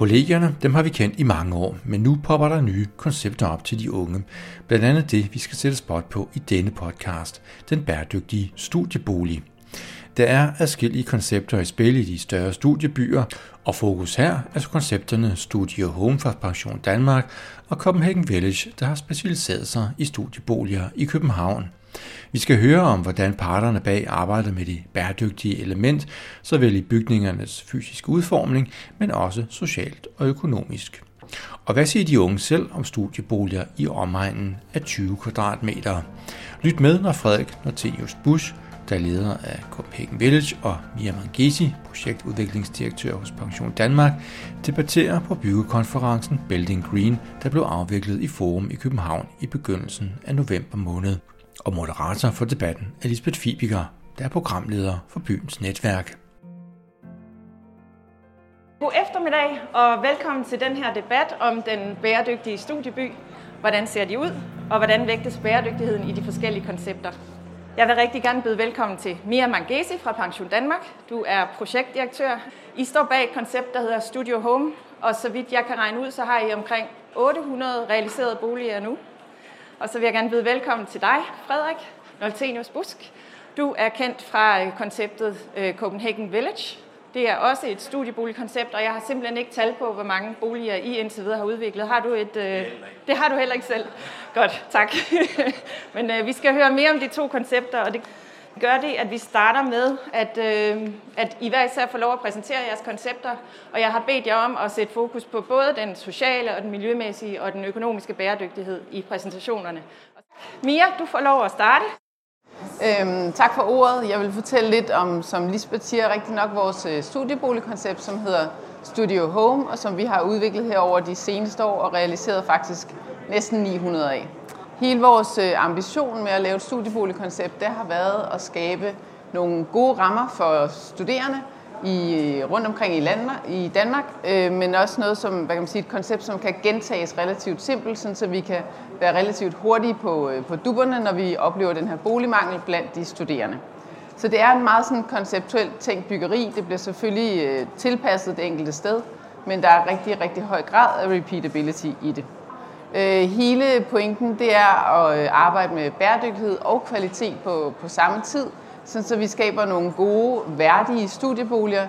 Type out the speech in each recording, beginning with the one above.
Kollegierne, dem har vi kendt i mange år, men nu popper der nye koncepter op til de unge. Blandt andet det, vi skal sætte spot på i denne podcast, den bæredygtige studiebolig. Der er adskillige koncepter i spil i de større studiebyer, og fokus her er altså koncepterne Studio Home for Pension Danmark og Copenhagen Village, der har specialiseret sig i studieboliger i København. Vi skal høre om, hvordan parterne bag arbejder med de bæredygtige element, såvel i bygningernes fysiske udformning, men også socialt og økonomisk. Og hvad siger de unge selv om studieboliger i omegnen af 20 kvadratmeter? Lyt med, når Frederik Nortenius Busch, der er leder af Copenhagen Village, og Mia Mangesi, projektudviklingsdirektør hos Pension Danmark, debatterer på byggekonferencen Building Green, der blev afviklet i Forum i København i begyndelsen af november måned og moderator for debatten er Lisbeth Fibiger, der er programleder for byens netværk. God eftermiddag og velkommen til den her debat om den bæredygtige studieby. Hvordan ser de ud, og hvordan vægtes bæredygtigheden i de forskellige koncepter? Jeg vil rigtig gerne byde velkommen til Mia Mangesi fra Pension Danmark. Du er projektdirektør. I står bag et koncept, der hedder Studio Home, og så vidt jeg kan regne ud, så har I omkring 800 realiserede boliger nu. Og så vil jeg gerne byde velkommen til dig, Frederik Noltenius Busk. Du er kendt fra øh, konceptet øh, Copenhagen Village. Det er også et studieboligkoncept, og jeg har simpelthen ikke tal på, hvor mange boliger I indtil videre har udviklet. Har du et, øh, det har du heller ikke selv. Godt, tak. Men øh, vi skal høre mere om de to koncepter, og det gør det, at vi starter med, at, øh, at I hver især får lov at præsentere jeres koncepter, og jeg har bedt jer om at sætte fokus på både den sociale og den miljømæssige og den økonomiske bæredygtighed i præsentationerne. Mia, du får lov at starte. Øhm, tak for ordet. Jeg vil fortælle lidt om, som Lisbeth siger, rigtig nok vores øh, studieboligkoncept, som hedder Studio Home, og som vi har udviklet her over de seneste år og realiseret faktisk næsten 900 af. Hele vores øh, ambition med at lave et studieboligkoncept, det har været at skabe nogle gode rammer for studerende i, øh, rundt omkring i, land, i Danmark, øh, men også noget som, hvad kan man sige, et koncept, som kan gentages relativt simpelt, sådan, så vi kan være relativt hurtige på, øh, på duberne, når vi oplever den her boligmangel blandt de studerende. Så det er en meget sådan konceptuelt tænkt byggeri. Det bliver selvfølgelig øh, tilpasset det enkelte sted, men der er rigtig, rigtig høj grad af repeatability i det. Øh, hele pointen det er at øh, arbejde med bæredygtighed og kvalitet på, på samme tid, så vi skaber nogle gode, værdige studieboliger.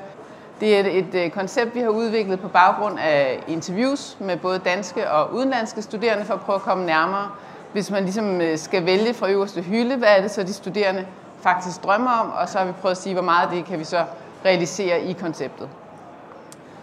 Det er et, et øh, koncept, vi har udviklet på baggrund af interviews med både danske og udenlandske studerende for at prøve at komme nærmere. Hvis man ligesom skal vælge fra øverste hylde, hvad er det så de studerende faktisk drømmer om, og så har vi prøvet at sige, hvor meget det kan vi så realisere i konceptet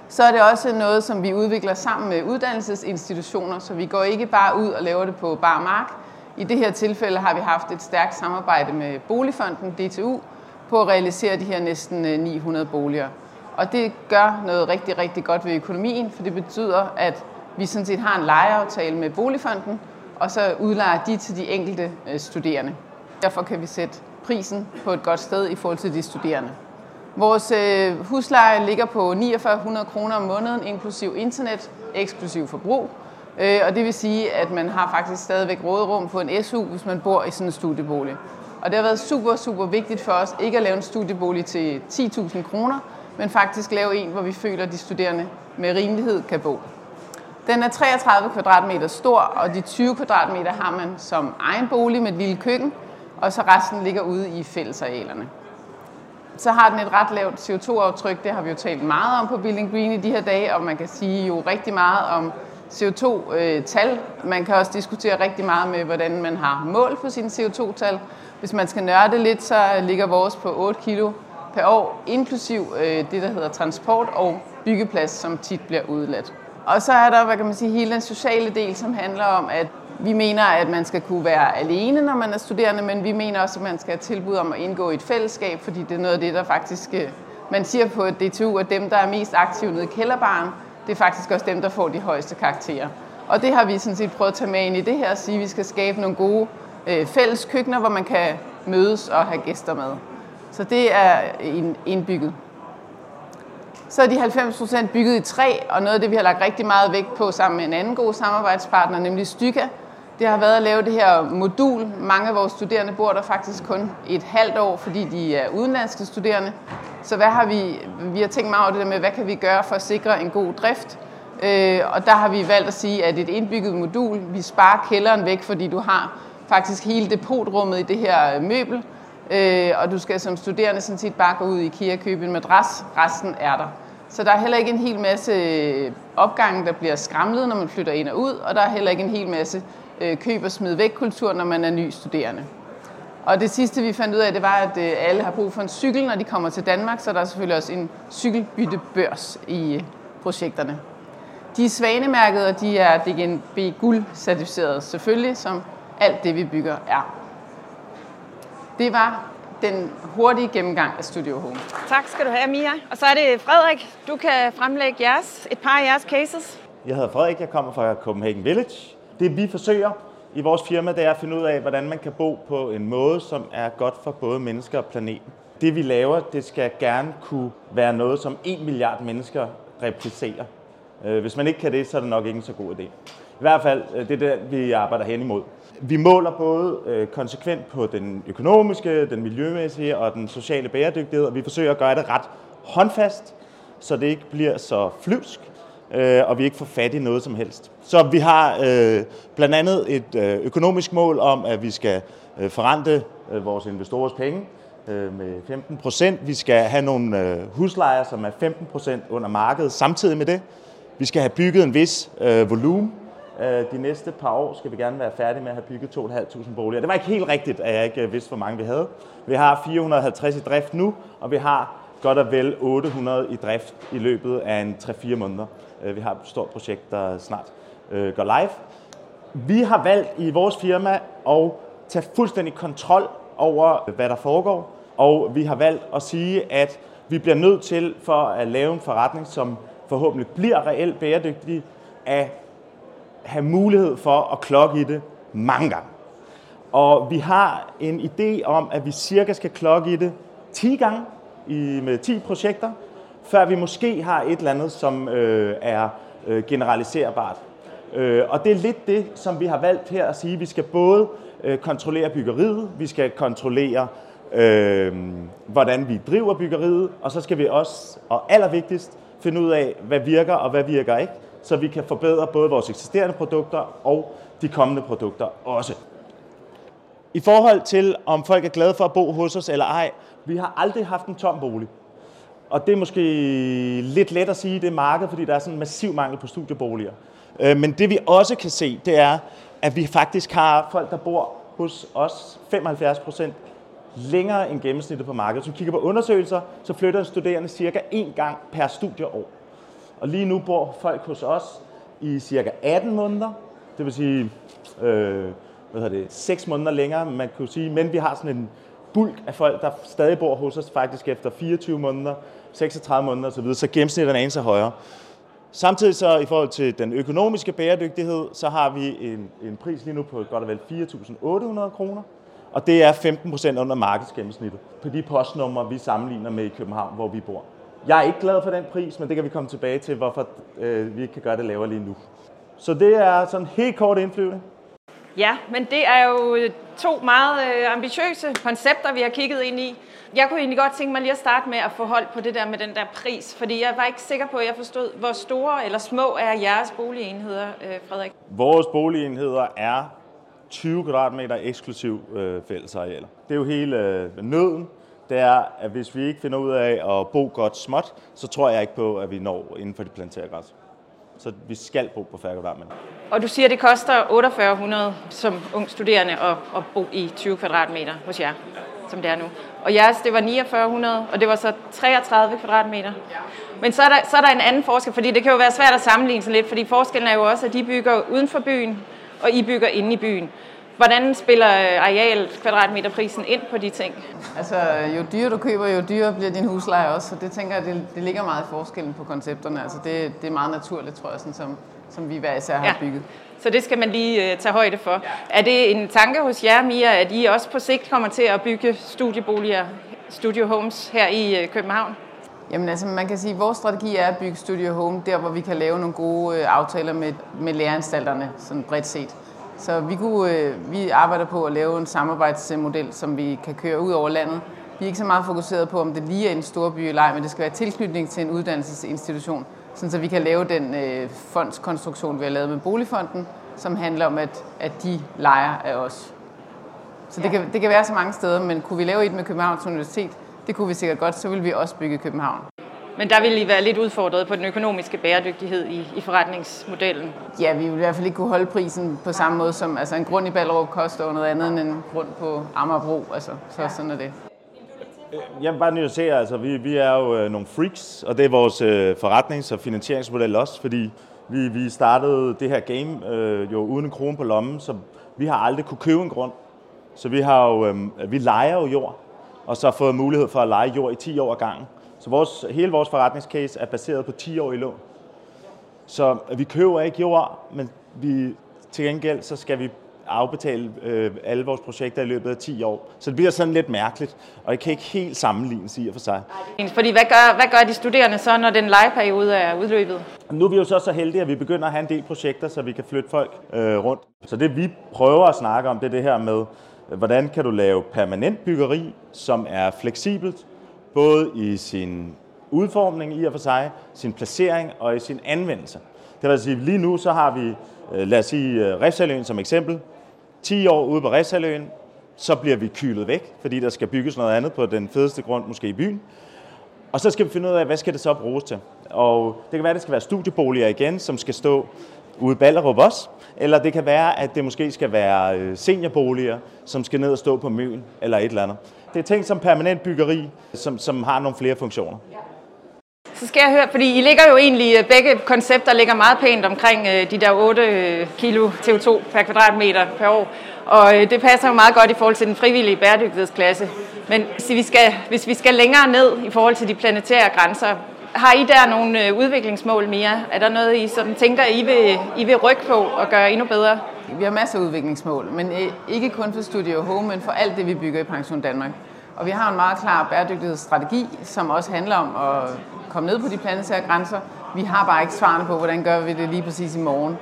så er det også noget, som vi udvikler sammen med uddannelsesinstitutioner, så vi går ikke bare ud og laver det på bar mark. I det her tilfælde har vi haft et stærkt samarbejde med Boligfonden, DTU, på at realisere de her næsten øh, 900 boliger. Og det gør noget rigtig, rigtig godt ved økonomien, for det betyder, at vi sådan set har en lejeaftale med Boligfonden, og så udlejer de til de enkelte øh, studerende. Derfor kan vi sætte prisen på et godt sted i forhold til de studerende. Vores øh, husleje ligger på 4900 kroner om måneden, inklusiv internet, eksklusiv forbrug. Øh, og det vil sige, at man har faktisk stadigvæk råderum på en SU, hvis man bor i sådan en studiebolig. Og det har været super, super vigtigt for os ikke at lave en studiebolig til 10.000 kroner, men faktisk lave en, hvor vi føler, at de studerende med rimelighed kan bo. Den er 33 kvadratmeter stor, og de 20 kvadratmeter har man som egen bolig med et lille køkken, og så resten ligger ude i fællesarealerne så har den et ret lavt CO2-aftryk. Det har vi jo talt meget om på Building Green i de her dage, og man kan sige jo rigtig meget om CO2-tal. Øh, man kan også diskutere rigtig meget med, hvordan man har mål for sine CO2-tal. Hvis man skal nørde lidt, så ligger vores på 8 kilo per år, inklusiv øh, det, der hedder transport og byggeplads, som tit bliver udladt. Og så er der, hvad kan man sige, hele den sociale del, som handler om, at vi mener, at man skal kunne være alene, når man er studerende, men vi mener også, at man skal have tilbud om at indgå i et fællesskab, fordi det er noget af det, der faktisk... Øh, man siger på DTU, at dem, der er mest aktive nede i kælderbaren, det er faktisk også dem, der får de højeste karakterer. Og det har vi sådan set prøvet at tage med ind i det her, at sige, at vi skal skabe nogle gode øh, fælles køkkener, hvor man kan mødes og have gæster med. Så det er indbygget. Så er de 90% bygget i træ, og noget af det, vi har lagt rigtig meget vægt på sammen med en anden god samarbejdspartner, nemlig Styka, det har været at lave det her modul. Mange af vores studerende bor der faktisk kun et halvt år, fordi de er udenlandske studerende. Så hvad har vi, vi har tænkt meget over det der med, hvad kan vi gøre for at sikre en god drift? Øh, og der har vi valgt at sige, at et indbygget modul, vi sparer kælderen væk, fordi du har faktisk hele depotrummet i det her møbel, øh, og du skal som studerende sådan set bare gå ud i IKEA og købe en madras, resten er der. Så der er heller ikke en hel masse opgange, der bliver skramlet, når man flytter ind og ud, og der er heller ikke en hel masse øh, køb og smid væk kultur, når man er ny studerende. Og det sidste, vi fandt ud af, det var, at øh, alle har brug for en cykel, når de kommer til Danmark, så der er selvfølgelig også en cykelbyttebørs i øh, projekterne. De er svanemærket, og de er DGNB guld certificeret selvfølgelig, som alt det, vi bygger er. Det var den hurtige gennemgang af Studio Home. Tak skal du have, Mia. Og så er det Frederik. Du kan fremlægge jeres, et par af jeres cases. Jeg hedder Frederik, jeg kommer fra Copenhagen Village. Det vi forsøger i vores firma, det er at finde ud af, hvordan man kan bo på en måde, som er godt for både mennesker og planeten. Det vi laver, det skal gerne kunne være noget, som en milliard mennesker replicerer. Øh, hvis man ikke kan det, så er det nok ikke en så god idé. I hvert fald, øh, det er det, vi arbejder hen imod. Vi måler både øh, konsekvent på den økonomiske, den miljømæssige og den sociale bæredygtighed, og vi forsøger at gøre det ret håndfast, så det ikke bliver så flyvsk, Øh, og vi ikke får fat i noget som helst. Så vi har øh, blandt andet et øh, økonomisk mål om, at vi skal forrente vores investorers penge med 15 procent. Vi skal have nogle huslejer, som er 15 procent under markedet samtidig med det. Vi skal have bygget en vis øh, volumen. Øh, de næste par år skal vi gerne være færdige med at have bygget 2.500 boliger. Det var ikke helt rigtigt, at jeg ikke vidste, hvor mange vi havde. Vi har 450 i drift nu, og vi har godt og vel 800 i drift i løbet af en 3-4 måneder. Øh, vi har et stort projekt, der snart øh, går live. Vi har valgt i vores firma at tage fuldstændig kontrol over, hvad der foregår, og vi har valgt at sige, at vi bliver nødt til for at lave en forretning, som forhåbentlig bliver reelt bæredygtig, at have mulighed for at klokke i det mange gange. Og vi har en idé om, at vi cirka skal klokke i det 10 gange i, med 10 projekter, før vi måske har et eller andet, som øh, er øh, generaliserbart. Øh, og det er lidt det, som vi har valgt her at sige. Vi skal både øh, kontrollere byggeriet, vi skal kontrollere, øh, hvordan vi driver byggeriet, og så skal vi også, og allervigtigst, finde ud af, hvad virker og hvad virker ikke, så vi kan forbedre både vores eksisterende produkter og de kommende produkter også. I forhold til, om folk er glade for at bo hos os eller ej, vi har aldrig haft en tom bolig. Og det er måske lidt let at sige i det marked, fordi der er sådan en massiv mangel på studieboliger. Øh, men det vi også kan se, det er, at vi faktisk har folk, der bor hos os, 75 procent, længere end gennemsnittet på markedet. Så vi kigger på undersøgelser, så flytter studerende cirka en gang per studieår. Og lige nu bor folk hos os i cirka 18 måneder, det vil sige øh, hvad hedder det, 6 måneder længere, man kunne sige, men vi har sådan en bulk af folk, der stadig bor hos os faktisk efter 24 måneder, 36 måneder osv., så gennemsnittet er en så højere. Samtidig så i forhold til den økonomiske bæredygtighed, så har vi en, en pris lige nu på godt og vel 4.800 kroner og det er 15 procent under markedsgennemsnittet på de postnumre, vi sammenligner med i København, hvor vi bor. Jeg er ikke glad for den pris, men det kan vi komme tilbage til, hvorfor øh, vi ikke kan gøre det lavere lige nu. Så det er sådan helt kort indflyvning. Ja, men det er jo to meget øh, ambitiøse koncepter, vi har kigget ind i. Jeg kunne egentlig godt tænke mig lige at starte med at få hold på det der med den der pris, fordi jeg var ikke sikker på, at jeg forstod, hvor store eller små er jeres boligenheder, øh, Frederik? Vores boligenheder er 20 kvadratmeter eksklusiv øh, fællesarealer. Det er jo hele øh, nøden. Det er, at hvis vi ikke finder ud af at bo godt småt, så tror jeg ikke på, at vi når inden for de planterede græs. Så vi skal bo på færre. Og du siger, at det koster 4800 som ung studerende at, at bo i 20 kvadratmeter hos jer, som det er nu. Og jeres, det var 4900, og det var så 33 kvadratmeter. Men så er, der, så er der en anden forskel, fordi det kan jo være svært at sammenligne sådan lidt, fordi forskellen er jo også, at de bygger uden for byen, og I bygger inde i byen. Hvordan spiller areal kvadratmeterprisen ind på de ting? Altså, jo dyrere du køber, jo dyrere bliver din husleje også, så det tænker jeg, det, det ligger meget i forskellen på koncepterne. Altså, det, det er meget naturligt, tror jeg, sådan, som, som vi hver især har ja. bygget. Så det skal man lige uh, tage højde for. Ja. Er det en tanke hos jer, Mia, at I også på sigt kommer til at bygge studieboliger, studio homes her i uh, København? Jamen altså, man kan sige, at vores strategi er at bygge Studio Home, der hvor vi kan lave nogle gode øh, aftaler med, med læreanstalterne, sådan bredt set. Så vi, kunne, øh, vi arbejder på at lave en samarbejdsmodel, som vi kan køre ud over landet, Vi er ikke så meget fokuseret på, om det lige er en stor by eller ej, men det skal være tilknytning til en uddannelsesinstitution, sådan så vi kan lave den øh, fondskonstruktion, vi har lavet med Boligfonden, som handler om, at, at de leger af os. Så det, kan, det kan være så mange steder, men kunne vi lave et med Københavns Universitet, det kunne vi sikkert godt, så ville vi også bygge København. Men der vil I være lidt udfordret på den økonomiske bæredygtighed i, i forretningsmodellen. Ja, vi vil i hvert fald ikke kunne holde prisen på samme måde som altså en grund i Ballerup koster noget andet end en grund på Amagerbro. Altså, så ja. sådan er det. Jeg vil bare nuancere, altså vi, vi er jo øh, nogle freaks, og det er vores øh, forretnings- og finansieringsmodel også, fordi vi, vi startede det her game øh, jo uden en krone på lommen, så vi har aldrig kunne købe en grund. Så vi har jo, øh, vi leger jo jord, og så har fået mulighed for at lege jord i 10 år ad gangen. Så vores, hele vores forretningscase er baseret på 10 år i lån. Så vi køber ikke jord, men vi, til gengæld så skal vi afbetale øh, alle vores projekter i løbet af 10 år. Så det bliver sådan lidt mærkeligt, og det kan ikke helt sammenlignes i og for sig. Fordi hvad gør, hvad gør de studerende så, når den legeperiode er udløbet? Nu er vi jo så så heldige, at vi begynder at have en del projekter, så vi kan flytte folk øh, rundt. Så det vi prøver at snakke om, det er det her med, hvordan kan du lave permanent byggeri, som er fleksibelt, både i sin udformning i og for sig, sin placering og i sin anvendelse. Det vil altså sige, lige nu så har vi, øh, lad os sige, øh, Refsaløen som eksempel. 10 år ude på Refsaløen, så bliver vi kylet væk, fordi der skal bygges noget andet på den fedeste grund, måske i byen. Og så skal vi finde ud af, hvad skal det så bruges til? Og det kan være, at det skal være studieboliger igen, som skal stå ude i Ballerup også. Eller det kan være, at det måske skal være øh, seniorboliger, som skal ned og stå på Møn eller et eller andet. Det er tænkt som permanent byggeri, som, som har nogle flere funktioner. Så skal jeg høre, fordi I ligger jo egentlig, øh, begge koncepter ligger meget pænt omkring øh, de der 8 øh, kilo CO2 per kvadratmeter per år. Og det passer jo meget godt i forhold til den frivillige bæredygtighedsklasse. Men hvis vi skal, hvis vi skal længere ned i forhold til de planetære grænser, har I der nogle øh, udviklingsmål mere? Er der noget, I som tænker, I vil, I vil rykke på og gøre endnu bedre? Vi har masser af udviklingsmål, men øh, ikke kun for Studio Home, men for alt det, vi bygger i Pension Danmark. Og vi har en meget klar bæredygtighedsstrategi, som også handler om at komme ned på de planetære grænser. Vi har bare ikke svarene på, hvordan gør vi det lige præcis i morgen.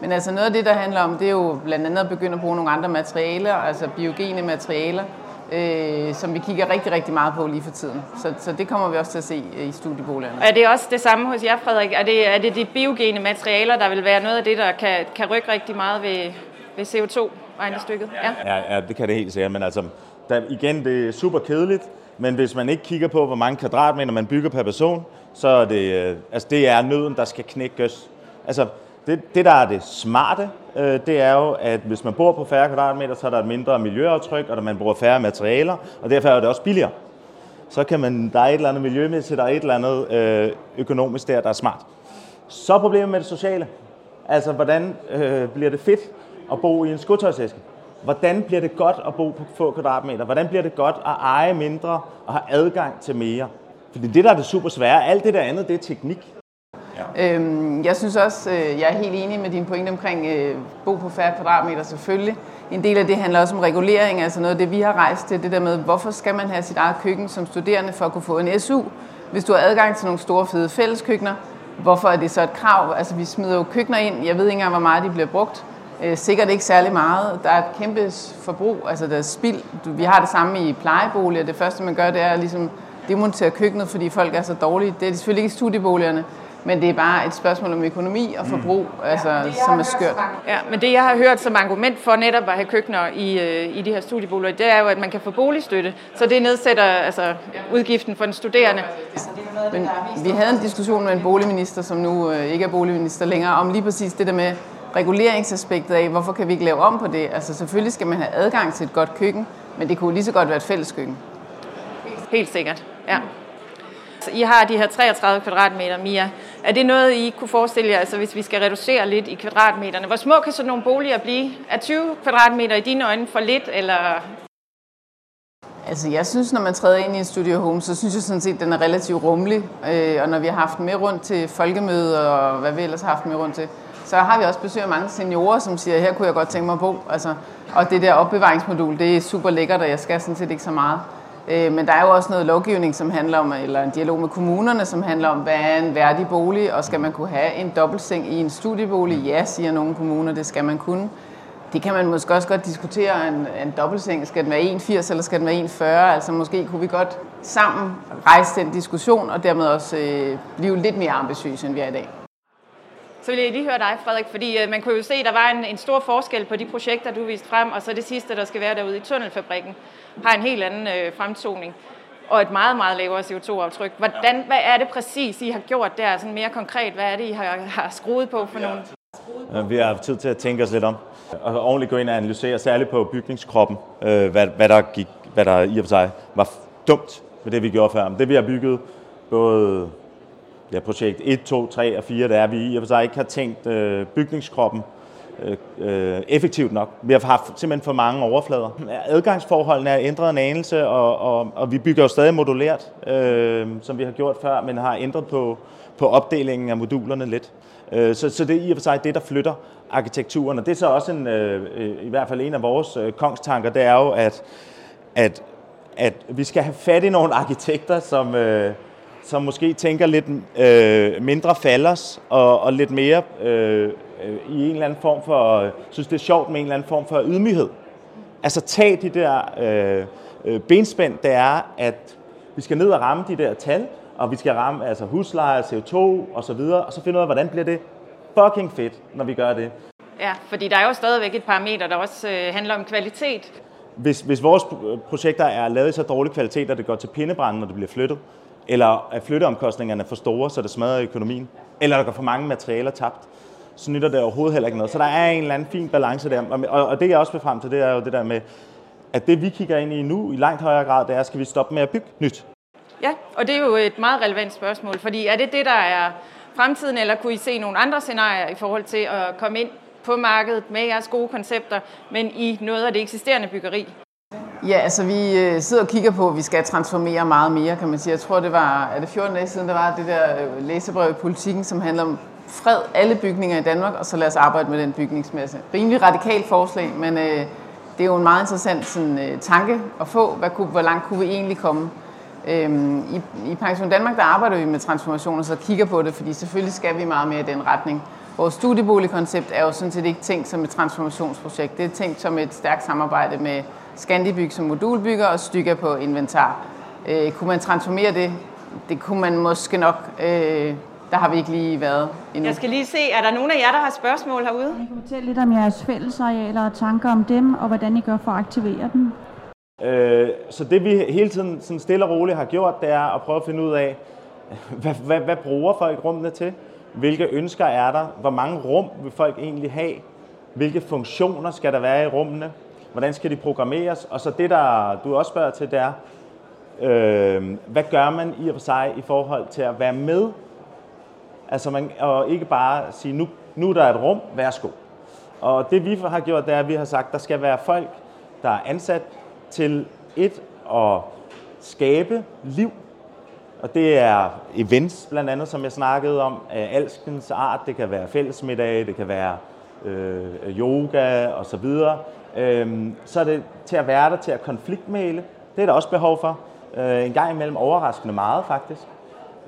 Men altså noget af det, der handler om, det er jo blandt andet at begynde at bruge nogle andre materialer, altså biogene materialer, øh, som vi kigger rigtig, rigtig meget på lige for tiden. Så, så det kommer vi også til at se i studieboligerne. Er det også det samme hos jer, Frederik? Er det, er det de biogene materialer, der vil være noget af det, der kan, kan rykke rigtig meget ved, ved CO2-regnestykket? Ja. Ja, ja, det kan det helt sikkert, men altså, der, igen, det er super kedeligt, men hvis man ikke kigger på, hvor mange kvadratmeter man bygger per person, så er det, øh, altså, det er nøden, der skal knækkes. Altså, det, det, der er det smarte, øh, det er jo, at hvis man bor på færre kvadratmeter, så er der et mindre miljøaftryk, og man bruger færre materialer, og derfor er det også billigere. Så kan man, der er et eller andet miljømæssigt, der er et eller andet øh, økonomisk der, der er smart. Så er problemet med det sociale. Altså, hvordan øh, bliver det fedt at bo i en skotøjsæske? Hvordan bliver det godt at bo på få kvadratmeter? Hvordan bliver det godt at eje mindre og have adgang til mere? Fordi det, der er det super svære, alt det der andet, det er teknik. Ja. Øhm, jeg synes også, øh, jeg er helt enig med din pointe omkring øh, bo på færre kvadratmeter selvfølgelig. En del af det handler også om regulering, altså noget af det, vi har rejst til, det der med, hvorfor skal man have sit eget køkken som studerende for at kunne få en SU? Hvis du har adgang til nogle store fede fælleskøkkener, hvorfor er det så et krav? Altså vi smider jo køkkener ind, jeg ved ikke engang, hvor meget de bliver brugt. Øh, sikkert ikke særlig meget. Der er et kæmpe forbrug, altså der er spild. Vi har det samme i plejeboliger. Det første, man gør, det er ligesom demontere køkkenet, fordi folk er så dårlige. Det er de selvfølgelig ikke i studieboligerne. Men det er bare et spørgsmål om økonomi og forbrug, mm. altså, ja, som er skørt. Ja, men det jeg har hørt som argument for netop at have køkkener i, øh, i de her studieboliger, det er jo, at man kan få boligstøtte. Så det nedsætter altså, udgiften for den studerende. Men vi havde en diskussion med en boligminister, som nu øh, ikke er boligminister længere, om lige præcis det der med reguleringsaspektet af, hvorfor kan vi ikke lave om på det? Altså selvfølgelig skal man have adgang til et godt køkken, men det kunne lige så godt være et fælles køkken. Helt sikkert, ja. Altså, I har de her 33 kvadratmeter, Mia. Er det noget, I kunne forestille jer, altså hvis vi skal reducere lidt i kvadratmeterne? Hvor små kan sådan nogle boliger blive? Er 20 kvadratmeter i dine øjne for lidt, eller Altså, jeg synes, når man træder ind i en studio home, så synes jeg sådan set, at den er relativt rummelig. Øh, og når vi har haft med rundt til folkemøder og hvad vi ellers har haft med rundt til, så har vi også besøg af mange seniorer, som siger, her kunne jeg godt tænke mig at bo. Altså, og det der opbevaringsmodul, det er super lækkert, og jeg skal sådan set ikke så meget. Øh, men der er jo også noget lovgivning, som handler om, eller en dialog med kommunerne, som handler om, hvad er en værdig bolig, og skal man kunne have en dobbeltseng i en studiebolig? Ja, siger nogle kommuner, det skal man kunne. Det kan man måske også godt diskutere. En, en dobbeltseng, skal den være 1,80 eller skal den være 1,40? Altså måske kunne vi godt sammen rejse den diskussion, og dermed også øh, blive lidt mere ambitiøse, end vi er i dag. Så vil jeg lige høre dig, Frederik, fordi øh, man kunne jo se, at der var en, en stor forskel på de projekter, du viste frem, og så det sidste, der skal være derude i tunnelfabrikken, har en helt anden øh, fremtoning og et meget, meget lavere CO2-aftryk. Hvordan, hvad er det præcis, I har gjort der, sådan mere konkret? Hvad er det, I har, har skruet på for nogle? Vi har haft tid til at tænke os lidt om, og ordentligt gå ind og analysere, særligt på bygningskroppen, øh, hvad, hvad, der gik, hvad der i og for sig var dumt med det, vi gjorde før. Men det, vi har bygget, både ja, projekt 1, 2, 3 og 4, det er, vi i og for sig ikke har tænkt øh, bygningskroppen Øh, øh, effektivt nok. Vi har haft simpelthen for mange overflader. Adgangsforholdene er ændret en anelse, og, og, og vi bygger jo stadig modulært, øh, som vi har gjort før, men har ændret på, på opdelingen af modulerne lidt. Øh, så, så det er i og for sig det, der flytter arkitekturen, og det er så også en, øh, øh i hvert fald en af vores øh, kongstanker, det er jo, at, at, at vi skal have fat i nogle arkitekter, som, øh, som måske tænker lidt øh, mindre falders og, og lidt mere øh, i en eller anden form for, øh, synes det er sjovt med en eller anden form for ydmyghed. Altså tag de der øh, øh benspænd, det er, at vi skal ned og ramme de der tal, og vi skal ramme altså husleje, CO2 og så videre, og så finde ud af, hvordan bliver det fucking fedt, når vi gør det. Ja, fordi der er jo stadigvæk et parameter, der også øh, handler om kvalitet. Hvis, hvis vores projekter er lavet i så dårlig kvalitet, at det går til pindebrand, når det bliver flyttet, eller at flytteomkostningerne er for store, så det smadrer økonomien, eller der går for mange materialer tabt, så nytter det overhovedet heller ikke noget. Så der er en eller anden fin balance der. Og, og det jeg også vil frem til, det er jo det der med, at det vi kigger ind i nu i langt højere grad, det er, skal vi stoppe med at bygge nyt? Ja, og det er jo et meget relevant spørgsmål, fordi er det det, der er fremtiden, eller kunne I se nogle andre scenarier i forhold til at komme ind på markedet med jeres gode koncepter, men i noget af det eksisterende byggeri? Ja, altså vi øh, sidder og kigger på, at vi skal transformere meget mere, kan man sige. Jeg tror, det var, er det 14 dage siden, der var det der øh, læsebrev i politikken, som handler om fred alle bygninger i Danmark, og så lad os arbejde med den bygningsmasse. Rimelig radikalt forslag, men øh, det er jo en meget interessant sådan, øh, tanke at få. Hvad kunne, hvor langt kunne vi egentlig komme? Øhm, i, I Pension Danmark, der arbejder vi med transformationer, så kigger på det, fordi selvfølgelig skal vi meget mere i den retning. Vores studieboligkoncept er jo sådan set ikke tænkt som et transformationsprojekt. Det er tænkt som et stærkt samarbejde med Scandibyg som modulbygger og Stykker på inventar. Øh, kunne man transformere det? Det kunne man måske nok. Øh, der har vi ikke lige været endnu. Jeg skal lige se, er der nogen af jer, der har spørgsmål herude? Jeg kan fortælle lidt om jeres fællesarealer og tanker om dem, og hvordan I gør for at aktivere dem. Øh, så det vi hele tiden sådan stille og roligt har gjort, det er at prøve at finde ud af, hvad, hvad, hvad bruger folk rummene til? Hvilke ønsker er der? Hvor mange rum vil folk egentlig have? Hvilke funktioner skal der være i rummene? Hvordan skal de programmeres? Og så det, der du også spørger til, det er, øh, hvad gør man i og for sig i forhold til at være med Altså man, og ikke bare sige, nu, nu der er et rum, værsgo. Og det vi har gjort, det er, at vi har sagt, der skal være folk, der er ansat til et at skabe liv. Og det er events blandt andet, som jeg snakkede om, af alskens art. Det kan være fællesmiddag, det kan være øh, yoga og så videre. øh, så er det til at være der, til at konfliktmæle. Det er der også behov for. Øh, en gang imellem overraskende meget faktisk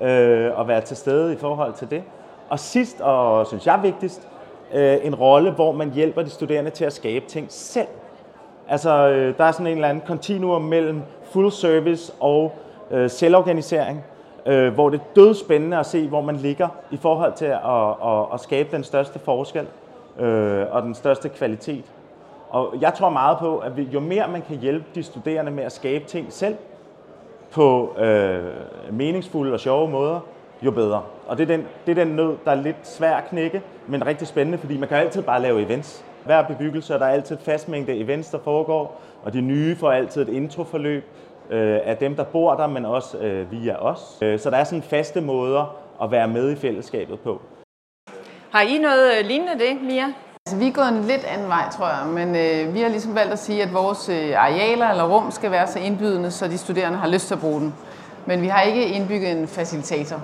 øh, at være til stede i forhold til det. Og sidst, og synes jeg vigtigst, øh, en rolle, hvor man hjælper de studerende til at skabe ting selv. Altså, øh, der er sådan en eller anden kontinuum mellem full service og øh, selvorganisering, øh, hvor det er dødspændende at se, hvor man ligger i forhold til at, at, at skabe den største forskel øh, og den største kvalitet. Og jeg tror meget på, at jo mere man kan hjælpe de studerende med at skabe ting selv, på øh, meningsfulde og sjove måder, jo bedre. Og det er, den, det er den nød, der er lidt svær at knække, men rigtig spændende, fordi man kan altid bare lave events. Hver bebyggelse, der er altid et fast mængde events, der foregår, og de nye får altid et introforløb øh, af dem, der bor der, men også øh, via os. Øh, så der er sådan faste måder at være med i fællesskabet på. Har I noget øh, lignende det, Mia? Altså, vi er gået en lidt anden vej, tror jeg, men øh, vi har ligesom valgt at sige, at vores øh, arealer eller rum skal være så indbydende, så de studerende har lyst til at bruge den. Men vi har ikke indbygget en facilitator.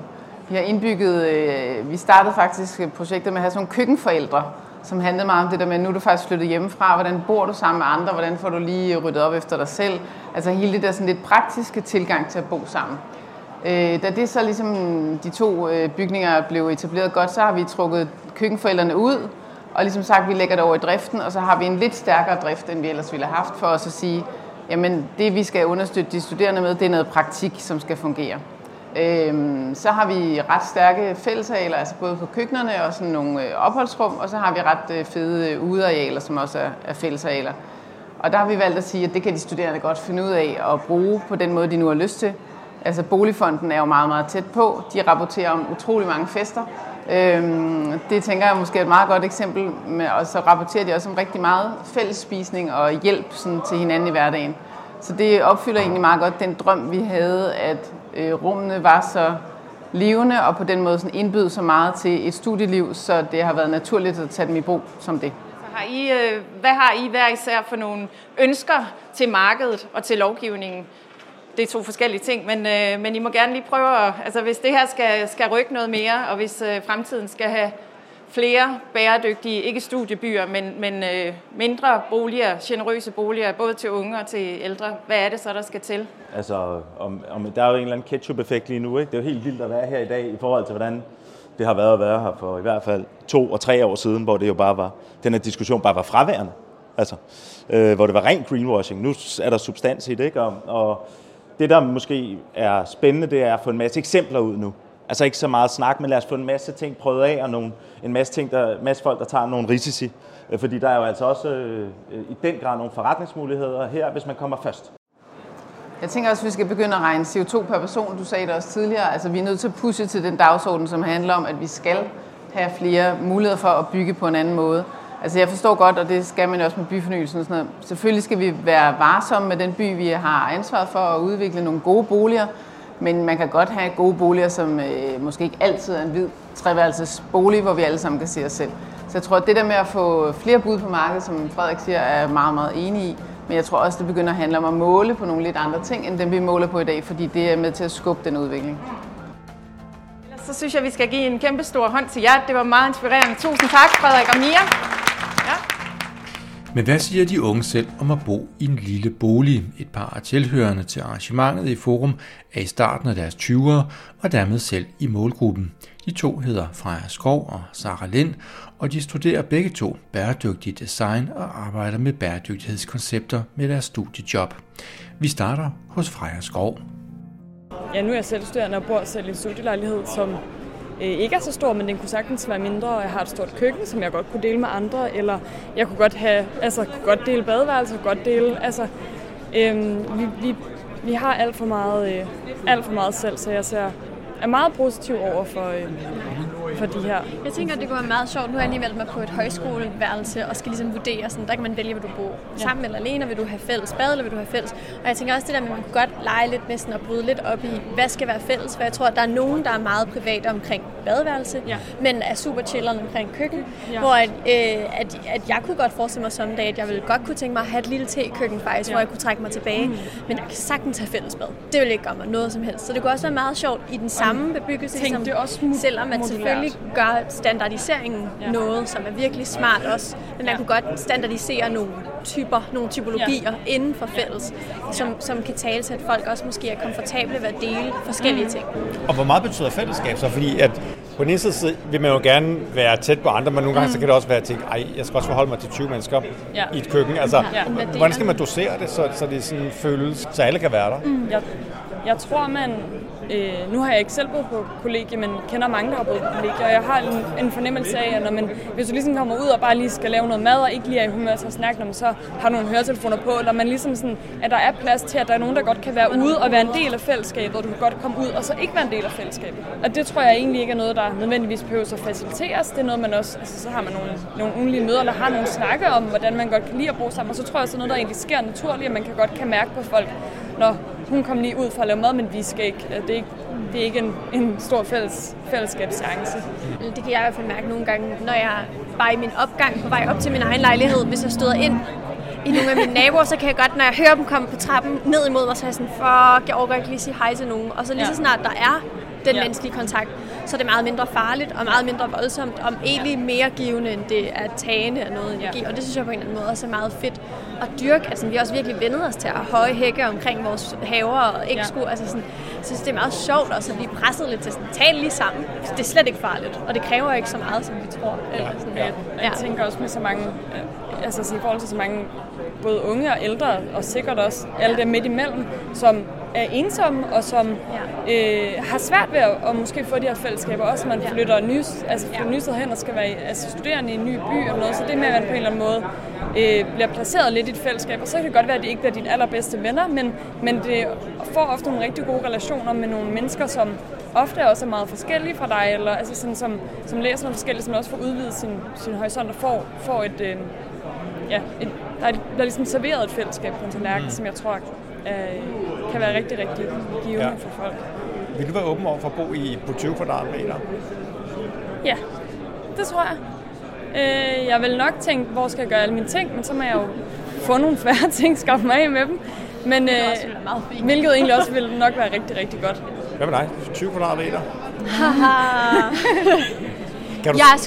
Vi har indbygget, øh, vi startede faktisk projektet med at have sådan nogle køkkenforældre, som handlede meget om det der med, nu er du faktisk flyttet hjemmefra, hvordan bor du sammen med andre, hvordan får du lige ryddet op efter dig selv. Altså hele det der sådan lidt praktiske tilgang til at bo sammen. Øh, da det så ligesom de to øh, bygninger blev etableret godt, så har vi trukket køkkenforældrene ud, Og ligesom sagt, vi lægger det over i driften, og så har vi en lidt stærkere drift, end vi ellers ville have haft, for os at sige, jamen det vi skal understøtte de studerende med, det er noget praktik, som skal fungere. Øhm, så har vi ret stærke fællesarealer, altså både på køkkenerne og sådan nogle øh, opholdsrum, og så har vi ret øh, fede øh, udearealer, som også er, er fællesarealer. Og der har vi valgt at sige, at det kan de studerende godt finde ud af at bruge på den måde, de nu har lyst til. Altså Boligfonden er jo meget, meget tæt på. De rapporterer om utrolig mange fester. Øhm, det tænker jeg måske er et meget godt eksempel. Og så rapporterer de også om rigtig meget fællesspisning og hjælp sådan, til hinanden i hverdagen. Så det opfylder egentlig meget godt den drøm, vi havde, at øh, rummene var så levende og på den måde sådan indbyde så meget til et studieliv, så det har været naturligt at tage dem i brug som det. Har I, øh, hvad har I hver især for nogle ønsker til markedet og til lovgivningen? Det er to forskellige ting, men, øh, men I må gerne lige prøve at, altså hvis det her skal, skal rykke noget mere, og hvis øh, fremtiden skal have flere bæredygtige, ikke studiebyer, men, men øh, mindre boliger, generøse boliger, både til unge og til ældre. Hvad er det så, der skal til? Altså, om, om, der er jo en eller anden ketchup-effekt lige nu. Ikke? Det er jo helt vildt at være her i dag i forhold til, hvordan det har været at være her for i hvert fald to og tre år siden, hvor det jo bare var, den her diskussion bare var fraværende. Altså, øh, hvor det var rent greenwashing. Nu er der substans i det, ikke? Og, og det, der måske er spændende, det er at få en masse eksempler ud nu. Altså ikke så meget snak, men lad os få en masse ting prøvet af, og nogle, en masse, ting, der, masse folk, der tager nogle risici. Øh, fordi der er jo altså også øh, i den grad nogle forretningsmuligheder her, hvis man kommer først. Jeg tænker også, at vi skal begynde at regne CO2 per person. Du sagde det også tidligere. Altså, vi er nødt til at pushe til den dagsorden, som handler om, at vi skal have flere muligheder for at bygge på en anden måde. Altså jeg forstår godt, og det skal man også med byfornyelsen og sådan noget. Selvfølgelig skal vi være varsomme med den by, vi har ansvaret for at udvikle nogle gode boliger, men man kan godt have gode boliger, som øh, måske ikke altid er en hvid treværelses bolig, hvor vi alle sammen kan se os selv. Så jeg tror, at det der med at få flere bud på markedet, som Frederik siger, er meget, meget enig i. Men jeg tror også, det begynder at handle om at måle på nogle lidt andre ting, end dem vi måler på i dag, fordi det er med til at skubbe den udvikling. Ellers Så synes jeg, vi skal give en kæmpe stor hånd til jer. Det var meget inspirerende. Tusind tak, Frederik og Mia. Men hvad siger de unge selv om at bo i en lille bolig? Et par af tilhørende til arrangementet i Forum er i starten af deres 20'ere og dermed selv i målgruppen. De to hedder Freja Skov og Sara Lind, og de studerer begge to bæredygtig design og arbejder med bæredygtighedskoncepter med deres studiejob. Vi starter hos Freja Skov. Ja, nu er jeg selvstuderende og bor selv i en studielejlighed, som øh, ikke er så stor, men den kunne sagtens være mindre, og jeg har et stort køkken, som jeg godt kunne dele med andre, eller jeg kunne godt have, altså kunne godt dele badeværelse, godt dele, altså øh, vi, vi, vi har alt for meget, øh, alt for meget selv, så jeg ser, er meget positiv over for, øh, for de her. Jeg tænker, at det kunne være meget sjovt. Nu har jeg lige valgt mig på et højskoleværelse og skal ligesom vurdere, sådan, der kan man vælge, hvor du bor ja. sammen eller alene. Vil du have fælles bad, eller vil du have fælles? Og jeg tænker også det der med, at man kunne godt lege lidt med sådan at bryde lidt op i, hvad skal være fælles? For jeg tror, at der er nogen, der er meget private omkring badeværelse, ja. men er super chilleren omkring køkken. Ja. Hvor at, øh, at, at, jeg kunne godt forestille mig someday, at jeg ville godt kunne tænke mig at have et lille te-køkken faktisk, ja. hvor jeg kunne trække mig tilbage. Mm. Men jeg kan sagtens have fælles bad. Det vil ikke gøre mig noget som helst. Så det kunne også være meget sjovt i den samme bebyggelse, Tænk, det også selvom man selvfølgelig gør standardiseringen ja. noget, som er virkelig smart også. Men man ja. kunne godt standardisere nogle typer, nogle typologier ja. inden for fælles, som, som kan tale til, at folk også måske er komfortable ved at dele forskellige mm. ting. Og hvor meget betyder fællesskab så? Fordi at på den ene side vil man jo gerne være tæt på andre, men nogle gange mm. så kan det også være at tænke, ej, jeg skal også forholde mig til 20 mennesker ja. i et køkken. Altså, ja. hvordan skal man dosere det, så, så det sådan føles, så alle kan være der? Mm. Jeg, jeg tror, man Øh, nu har jeg ikke selv boet på kollegie, men kender mange, der har boet på kollegie, og jeg har en, en fornemmelse af, at når man, hvis du ligesom kommer ud og bare lige skal lave noget mad, og ikke lige er i humør til at snakke, når man så har nogle høretelefoner på, eller man ligesom sådan, at der er plads til, at der er nogen, der godt kan være ude og være en del af fællesskabet, og du kan godt komme ud og så ikke være en del af fællesskabet. Og det tror jeg egentlig ikke er noget, der nødvendigvis behøver at faciliteres. Det er noget, man også, altså så har man nogle, nogle ugenlige møder, eller har nogle snakke om, hvordan man godt kan lide at bo sammen, og så tror jeg, så noget, der egentlig sker naturligt, at man kan godt kan mærke på folk, når hun kom lige ud for at lave mad, men vi skal ikke. Det er ikke, det er ikke en, en stor fælles, fællesskabschance. Det kan jeg i hvert fald mærke nogle gange, når jeg bare i min opgang på vej op til min egen lejlighed, hvis jeg støder ind i nogle af mine naboer, så kan jeg godt, når jeg hører dem komme på trappen ned imod mig, så er jeg sådan, fuck, jeg overgår ikke lige sige hej til nogen. Og så lige så snart der er den ja. menneskelige kontakt, så er det meget mindre farligt og meget mindre voldsomt, og egentlig mere givende, end det er tagende af noget energi. Ja. Og det synes jeg på en eller anden måde også er meget fedt at dyrke. Altså, vi har også virkelig vendet os til at have høje hække omkring vores haver, og ikke ja. skulle, altså sådan, synes, det er meget sjovt også at blive presset lidt til sådan, tale lige sammen. Det er slet ikke farligt, og det kræver ikke så meget, som vi tror. Eller sådan. Ja. Jeg, jeg tænker også med så mange, altså i forhold til så mange både unge og ældre, og sikkert også alle dem midt imellem, som er ensomme, og som ja. øh, har svært ved at, at måske få de her fællesskaber. Også man flytter nys, altså flytter nyset hen og skal være altså, studerende i en ny by og noget. Så det med, at man på en eller anden måde øh, bliver placeret lidt i et fællesskab. Og så kan det godt være, at det ikke bliver dine allerbedste venner, men, men det får ofte nogle rigtig gode relationer med nogle mennesker, som ofte også er meget forskellige fra dig, eller altså sådan, som, som læser noget forskelligt, som også får udvidet sin, sin horisont og får, får et, øh, ja, et, der, er, der er ligesom serveret et fællesskab på en tallerken, mm. som jeg tror øh, kan være rigtig, rigtig givende ja. for folk. Vil du være åben over for at bo i på 20 kvadratmeter? Ja, det tror jeg. Øh, jeg vil nok tænke, hvor skal jeg gøre alle mine ting, men så må jeg jo få nogle færre ting, skaffe mig af med dem. Men øh, hvilket egentlig også vil nok være rigtig, rigtig godt. Hvad med dig? 20 kvadratmeter? kan du... jeg,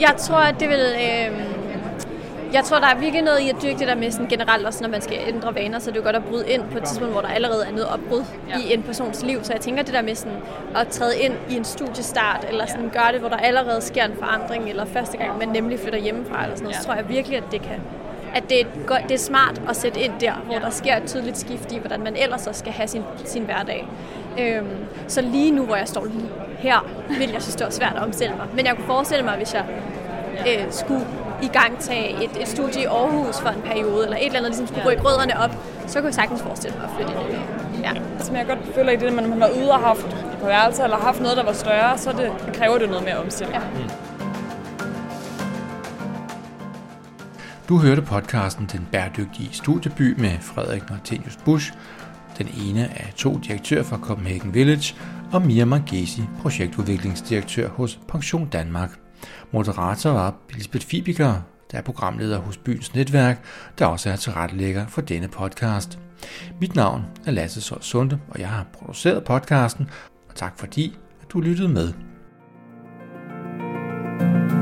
jeg tror, at det vil... Øh, jeg tror, der er virkelig noget i at dyrke det der med sådan generelt, også når man skal ændre vaner, så det er jo godt at bryde ind på et tidspunkt, hvor der allerede er noget opbrud ja. i en persons liv. Så jeg tænker det der med sådan at træde ind i en studiestart, eller sådan ja. gøre det, hvor der allerede sker en forandring, eller første gang man nemlig flytter hjemmefra, eller sådan noget, ja. så tror jeg virkelig, at det kan at det er, godt, det er smart at sætte ind der, hvor ja. der sker et tydeligt skift i, hvordan man ellers så skal have sin, sin hverdag. Øhm, så lige nu, hvor jeg står lige her, vil jeg synes, det var svært at omstille mig. Men jeg kunne forestille mig, hvis jeg øh, skulle i gang tage et, et studie i Aarhus for en periode, eller et eller andet, ligesom skulle rykke rødderne op, så kunne jeg sagtens forestille mig at flytte ind. Ja. Som jeg godt føler i det, at man har været ude og haft på værelse, eller haft noget, der var større, så det, det kræver det noget mere omstilling. Ja. Mm. Du hørte podcasten Den Bæredygtige Studieby med Frederik Martinius Busch, den ene af to direktører fra Copenhagen Village, og Mia Mangesi, projektudviklingsdirektør hos Pension Danmark. Moderator var Lisbeth Fibiker, der er programleder hos Byens Netværk, der også er tilrettelægger for denne podcast. Mit navn er Lasse Sol Sunde, og jeg har produceret podcasten, og tak fordi at du lyttede med. thank you